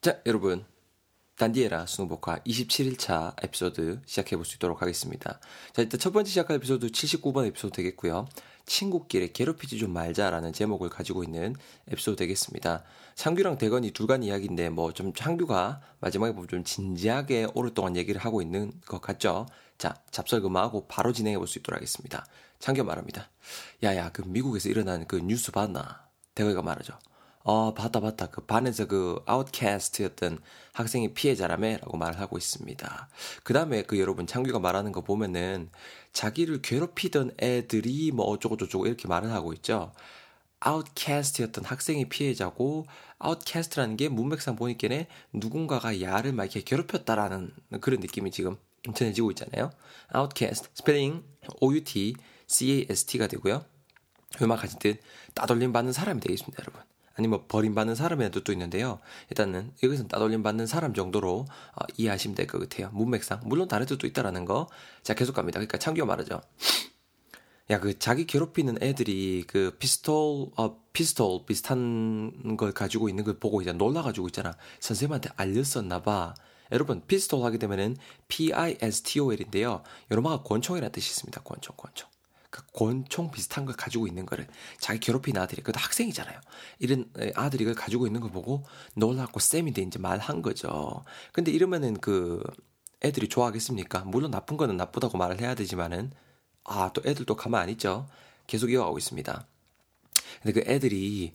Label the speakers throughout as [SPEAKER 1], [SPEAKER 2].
[SPEAKER 1] 자, 여러분. 단디에라 수능복화 27일차 에피소드 시작해 볼 수 있도록 하겠습니다. 자, 일단 첫 번째 시작할 에피소드 79번 에피소드 되겠고요. 친구끼리 괴롭히지 좀 말자라는 제목을 가지고 있는 에피소드 되겠습니다. 창규랑 대건이 둘간 이야기인데 뭐좀 창규가 마지막에 보면 좀 진지하게 오랫동안 얘기를 하고 있는 것 같죠? 자, 잡설 그만하고 바로 진행해 볼 수 있도록 하겠습니다. 창규 말합니다. 야야, 그 미국에서 일어난 그 뉴스 봤나? 대건이가 말하죠. 어, 봤다, 봤다. 그 반에서 그 outcast였던 학생이 피해자라며 라고 말을 하고 있습니다. 그 다음에 그 여러분 창규가 말하는 거 보면은 자기를 괴롭히던 애들이 뭐 어쩌고저쩌고 이렇게 말을 하고 있죠. outcast였던 학생이 피해자고 outcast라는 게 문맥상 보니까는 누군가가 야를 막 이렇게 괴롭혔다라는 그런 느낌이 지금 전해지고 있잖아요. outcast 스펠링 O-U-T C-A-S-T가 되고요. 음악 하실 듯 따돌림 받는 사람이 되겠습니다, 여러분. 아니면 뭐 버림받는 사람의 뜻도 있는데요. 일단은 여기서는 따돌림 받는 사람 정도로 어, 이해하시면 될 것 같아요. 문맥상. 물론 다른 뜻도 있다라는 거. 자, 계속 갑니다. 그러니까 창규가 말하죠. 야, 그 자기 괴롭히는 애들이 그 피스톨, 어, 피스톨 비슷한 걸 가지고 있는 걸 보고 이제 놀라가지고 있잖아. 선생님한테 알렸었나 봐. 여러분, 피스톨 하게 되면은 P-I-S-T-O-L인데요. 여러분가 권총이라는 뜻이 있습니다. 권총, 권총. 그 권총 비슷한 걸 가지고 있는 거를 자기 괴롭힌 아들이 그도 학생이잖아요. 이런 아들이 그걸 가지고 있는 걸 보고 놀랍고 쌤인데 이제 말한 거죠. 근데 이러면은 그 애들이 좋아하겠습니까? 물론 나쁜 거는 나쁘다고 말을 해야 되지만은 아 또 애들도 가만 안 있죠. 계속 이어가고 있습니다. 근데 그 애들이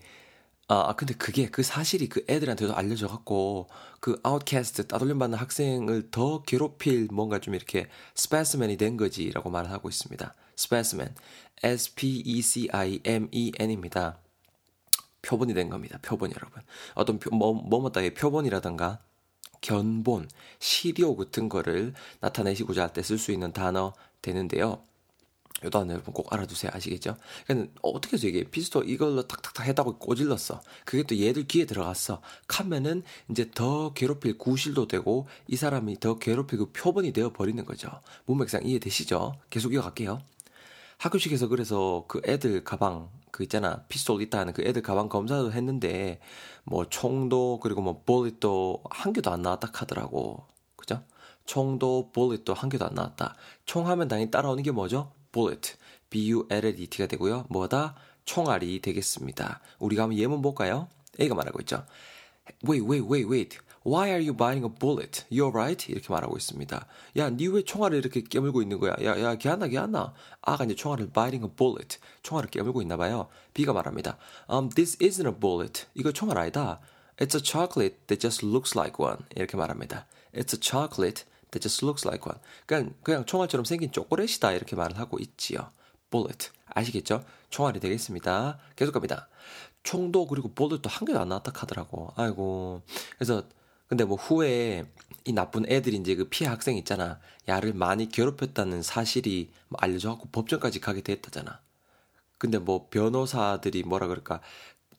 [SPEAKER 1] 아, 아 근데 그게 그 사실이 그 애들한테도 알려져 갖고 그 아웃캐스트 따돌림 받는 학생을 더 괴롭힐 뭔가 좀 이렇게 스페스맨이 된 거지라고 말을 하고 있습니다. Specimen, S-P-E-C-I-M-E-N입니다. 표본이 된 겁니다. 표본 여러분. 어떤 표, 뭐, 뭐뭐 따위 표본이라던가 견본, 시료 같은 거를 나타내시고자 할 때 쓸 수 있는 단어 되는데요. 요 단어 여러분 꼭 알아두세요. 아시겠죠? 그러니까 어떻게 해서 이게 피스톨 이걸로 탁탁탁 했다고 꼬질렀어. 그게 또 얘들 귀에 들어갔어. 카면은 이제 더 괴롭힐 구실도 되고 이 사람이 더 괴롭힐 그 표본이 되어 버리는 거죠. 문맥상 이해되시죠? 계속 이어갈게요. 학교 측에서 그래서 그 애들 가방 그 있잖아 피스톨 있다 하는 그 애들 가방 검사도 했는데 뭐 총도 그리고 뭐 bullet도 한 개도 안 나왔다 하더라고 그죠? 총도 bullet도 한 개도 안 나왔다. 총 하면 당연히 따라오는 게 뭐죠? bullet, b-u-l-l-e-t가 되고요. 뭐다? 총알이 되겠습니다. 우리가 한번 예문 볼까요? A가 말하고 있죠. Wait, wait, wait, wait. Why are you buying a bullet? You're right. 이렇게 말하고 있습니다. 야, 니 왜 총알을 이렇게 깨물고 있는 거야? 야, 야, 걔안나, 걔안나. 아가 이제 총알을 buying a bullet. 총알을 깨물고 있나 봐요. B가 말합니다. Um, this isn't a bullet. 이거 총알 아니다. It's a chocolate that just looks like one. 이렇게 말합니다. It's a chocolate that just looks like one. 그냥, 그냥 총알처럼 생긴 초콜릿이다. 이렇게 말을 하고 있지요. bullet. 아시겠죠? 총알이 되겠습니다. 계속 갑니다. 총도 그리고 볼let도 한 개도 안 나왔다 하더라고. 아이고. 그래서 근데 뭐 후에 이 나쁜 애들이 이제 그 피해 학생 있잖아. 야를 많이 괴롭혔다는 사실이 뭐 알려져갖고 법정까지 가게 됐다잖아. 근데 뭐 변호사들이 뭐라 그럴까.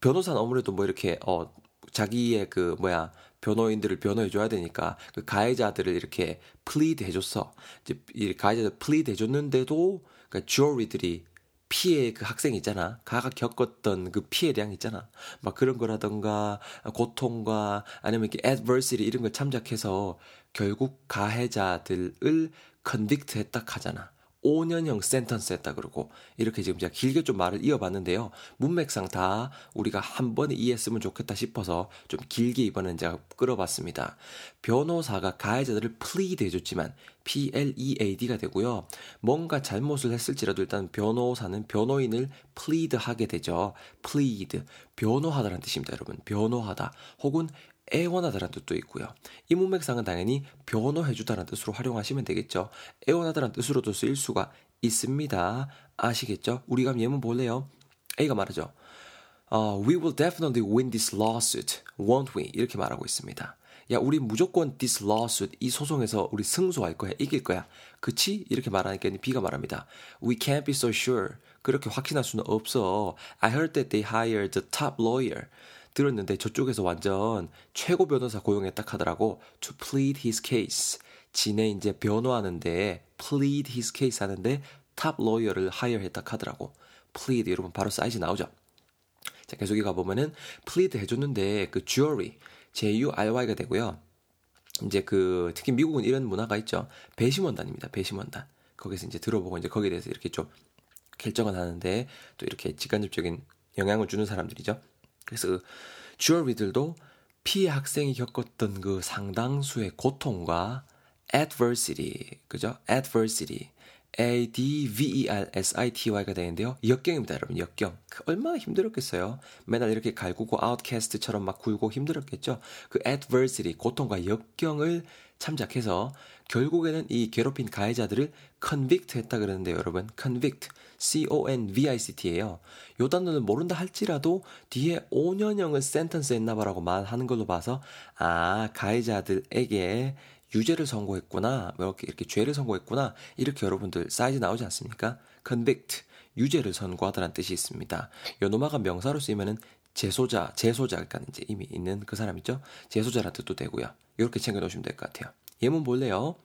[SPEAKER 1] 변호사는 아무래도 뭐 이렇게, 어, 자기의 그 뭐야, 변호인들을 변호해줘야 되니까 그 가해자들을 이렇게 plead 해줬어. 이제 이 가해자들 plead 해줬는데도 그니까 jury들이 피해 그 학생 있잖아. 가가 겪었던 그 피해량 있잖아. 막 그런 거라던가 고통과 아니면 이렇게 adversity 이런 걸 참작해서 결국 가해자들을 convict 했다 하잖아. 5년형 sentence 했다 그러고 이렇게 지금 제가 길게 좀 말을 이어봤는데요. 문맥상 다 우리가 한 번에 이해했으면 좋겠다 싶어서 좀 길게 이번엔 제가 끌어봤습니다. 변호사가 가해자들을 plead 해줬지만 P-L-E-A-D가 되고요. 뭔가 잘못을 했을지라도 일단 변호사는 변호인을 plead 하게 되죠. plead. 변호하다라는 뜻입니다, 여러분. 변호하다. 혹은 애원하다라는 뜻도 있고요. 이 문맥상은 당연히 변호해주다라는 뜻으로 활용하시면 되겠죠. 애원하다라는 뜻으로도 쓰일 수가 있습니다. 아시겠죠? 우리가 예문 볼래요? A가 말하죠. Uh, we will definitely win this lawsuit, won't we? 이렇게 말하고 있습니다. 야, 우리 무조건 this lawsuit, 이 소송에서 우리 승소할 거야, 이길 거야. 그치? 이렇게 말하니까 B가 말합니다. We can't be so sure. 그렇게 확신할 수는 없어. I heard that they hired the top lawyer. 들었는데 저쪽에서 완전 최고 변호사 고용했다 하더라고. To plead his case. 지네 이제 변호하는데 plead his case 하는데 top lawyer를 hire 했다 하더라고. plead 여러분 바로 사이즈 나오죠. 자 계속 이가 보면은 plead 해줬는데 그 jury J-U-R-Y가 되고요. 이제 그 특히 미국은 이런 문화가 있죠. 배심원단입니다. 배심원단. 거기서 이제 들어보고 이제 거기에 대해서 이렇게 좀 결정을 하는데 또 이렇게 직간접적인 영향을 주는 사람들이죠. 그래서 그 jury들도 피해 학생이 겪었던 그 상당수의 고통과 adversity, 그죠? adversity, A-D-V-E-R-S-I-T-Y가 되는데요. 역경입니다, 여러분. 역경. 그 얼마나 힘들었겠어요. 맨날 이렇게 갈구고 아웃캐스트처럼 막 굴고 힘들었겠죠. 그 adversity, 고통과 역경을 참작해서 결국에는 이 괴롭힌 가해자들을 convict 했다 그러는데요, 여러분. convict. C-O-N-V-I-C-T예요. 요 단어를 모른다 할지라도 뒤에 5년형을 센텐스 했나봐라고 말하는 걸로 봐서 아 가해자들에게 유죄를 선고했구나, 뭐 이렇게 이렇게 죄를 선고했구나 이렇게 여러분들 사이즈 나오지 않습니까? convict 유죄를 선고하다라는 뜻이 있습니다. 요 노마가 명사로 쓰이면은 재소자, 재소자, 그러니까 이제 이미 있는 그 사람 있죠? 재소자라는 뜻도 되고요. 이렇게 챙겨 놓으시면 될 것 같아요. 예문 볼래요?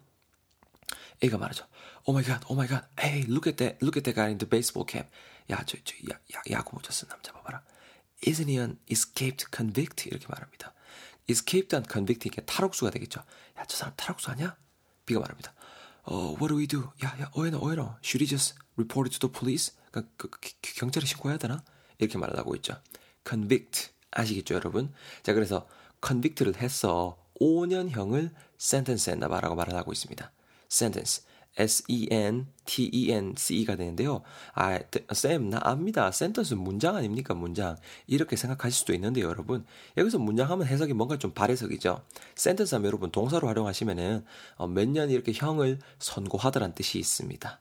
[SPEAKER 1] A가 말하죠. Oh my god, oh my god, hey, look at that, look at that guy in the baseball cap. 야, 저, 저, 야, 야, 야구 모자 쓴 남자 봐봐라. Isn't he an escaped convict? 이렇게 말합니다. escaped한 convict 이게 탈옥수가 되겠죠. 야, 저 사람 탈옥수 아니야? B가 말합니다. 어, what do we do? 야, 야, 오해너, 오해너. Should he just report it to the police? 그러니까 그, 그, 그, 경찰에 신고해야 되나? 이렇게 말을 하고 있죠. convict 아시겠죠, 여러분? 자, 그래서 convict를 해서 5년형을 sentence 했나 봐라고 말을 하고 있습니다. Sentence. S-E-N-T-E-N-C-E가 되는데요. 아, 쌤, 나 압니다. 센텐스 문장 아닙니까? 문장. 이렇게 생각하실 수도 있는데요, 여러분. 여기서 문장 하면 해석이 뭔가 좀 발해석이죠. 센텐스 하면 여러분 동사로 활용하시면은 어, 몇년 이렇게 형을 선고하더란 뜻이 있습니다.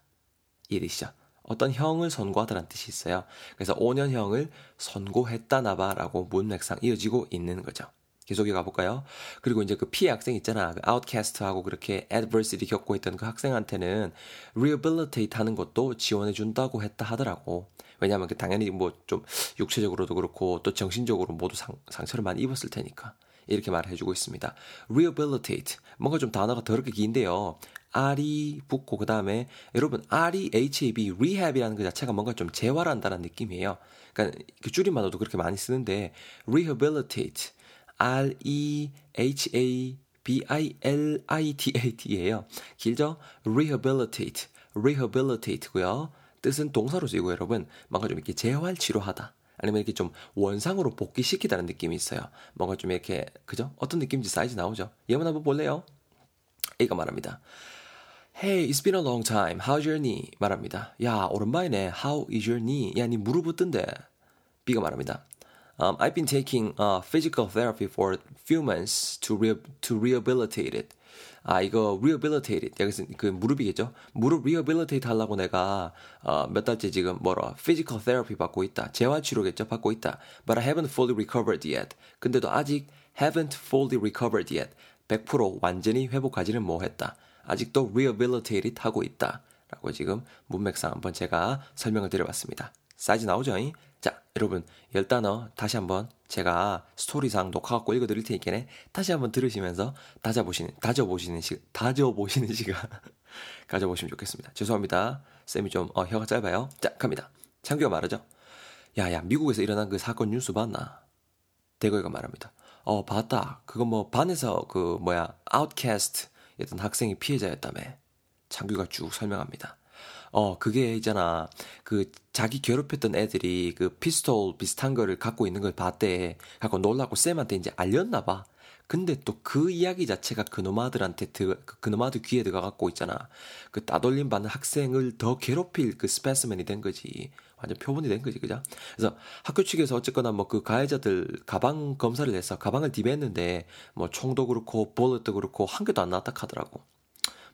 [SPEAKER 1] 이해되시죠? 어떤 형을 선고하더란 뜻이 있어요. 그래서 5년형을 선고했다나 봐라고 문맥상 이어지고 있는 거죠. 계속해 가볼까요? 그리고 이제 그 피해 학생 있잖아. 그 아웃캐스트하고 그렇게 adversity 겪고 있던 그 학생한테는 rehabilitate 하는 것도 지원해 준다고 했다 하더라고. 왜냐하면 그 당연히 뭐 좀 육체적으로도 그렇고 또 정신적으로 모두 상, 상처를 많이 입었을 테니까. 이렇게 말해주고 있습니다. rehabilitate. 뭔가 좀 단어가 더럽게 긴데요. R이 붙고 그 다음에 여러분 R이 HAB rehab이라는 그 자체가 뭔가 좀 재활한다는 느낌이에요. 그러니까 그 줄임말로도 그렇게 많이 쓰는데 rehabilitate R-E-H-A-B-I-L-I-T-A-T예요. 길죠? rehabilitate, rehabilitate고요. 뜻은 동사로 쓰이고 여러분, 뭔가 좀 이렇게 재활 치료하다. 아니면 이렇게 좀 원상으로 복귀시키다는 느낌이 있어요. 뭔가 좀 이렇게, 그죠? 어떤 느낌인지 사이즈 나오죠? 예문 한번 볼래요? A가 말합니다. Hey, it's been a long time. How's your knee? 말합니다. 야, 오랜만이네. How is your knee? 야, 니 무릎 어떤데? B가 말합니다. Um, I've been taking uh, physical therapy for a few months to re to rehabilitate it. 아 이거 rehabilitate it 여기서 그 무릎이겠죠? 무릎 rehabilitate 하려고 내가 어, 몇 달째 지금 뭐라 physical therapy 받고 있다. 재활 치료겠죠? 받고 있다. But I haven't fully recovered yet. 근데도 아직 haven't fully recovered yet. 100% 완전히 회복하지는 못했다. 아직도 rehabilitate it 하고 있다. 라고 지금 문맥상 한번 제가 설명을 드려봤습니다. 사이즈 나오죠? 자, 여러분, 열 단어 다시 한번 제가 스토리상 녹여갖고 읽어드릴 테니까 다시 한번 들으시면서 다져보시는, 다져보시는 시, 다져보시는 시간 가져보시면 좋겠습니다. 죄송합니다. 쌤이 좀, 어, 혀가 짧아요. 자, 갑니다. 창규가 말하죠. 야, 야, 미국에서 일어난 그 사건 뉴스 봤나? 대건이가 말합니다. 어, 봤다. 그거 뭐, 반에서 그, 뭐야, outcast 였던 학생이 피해자였다며. 창규가 쭉 설명합니다. 어, 그게 있잖아. 그 자기 괴롭혔던 애들이 그 피스톨 비슷한 거를 갖고 있는 걸 봤대. 갖고 놀라고 쌤한테 이제 알렸나 봐. 근데 또 그 이야기 자체가 그놈아들한테 드, 그 그놈아들 귀에 들어가 갖고 있잖아. 그 따돌림 받는 학생을 더 괴롭힐 그 specimen이 된 거지. 완전 표본이 된 거지, 그죠? 그래서 학교 측에서 어쨌거나 뭐 그 가해자들 가방 검사를 해서 가방을 디베했는데 뭐 총도 그렇고 볼let도 그렇고 한 개도 안 나왔다 하더라고.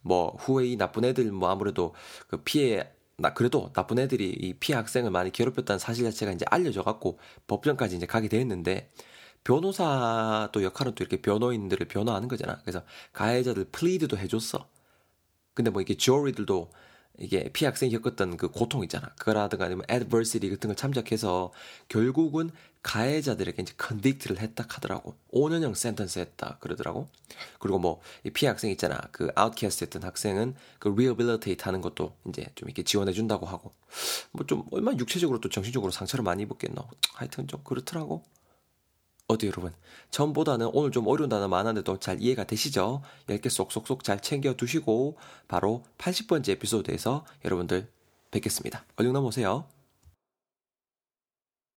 [SPEAKER 1] 뭐 후웨이 나쁜 애들 뭐 아무래도 그 피해 나 그래도 나쁜 애들이 이 피해 학생을 많이 괴롭혔다는 사실 자체가 이제 알려져 갖고 법정까지 이제 가게 됐는데 변호사도 역할은 또 이렇게 변호인들을 변호하는 거잖아. 그래서 가해자들 플리드도 해줬어. 근데 뭐 이게 주어리들도 이게 피해 학생이 겪었던 그 고통 있잖아. 그거라든가 아니면 adversity 같은 걸 참작해서 결국은 가해자들에게 이제 convict를 했다 하더라고. 5년형 sentence 했다 그러더라고. 그리고 뭐 이 피해 학생 있잖아. 그 outcast 했던 학생은 그 rehabilitate 하는 것도 이제 좀 이렇게 지원해 준다고 하고. 뭐 좀 얼마나 육체적으로 또 정신적으로 상처를 많이 입었겠노. 하여튼 좀 그렇더라고. 어디 여러분? 전보다는 오늘 좀 어려운 단어 많았는데도 잘 이해가 되시죠? 10개 쏙쏙쏙 잘 챙겨 두시고 바로 80번째 에피소드에서 여러분들 뵙겠습니다. 얼른 넘어오세요.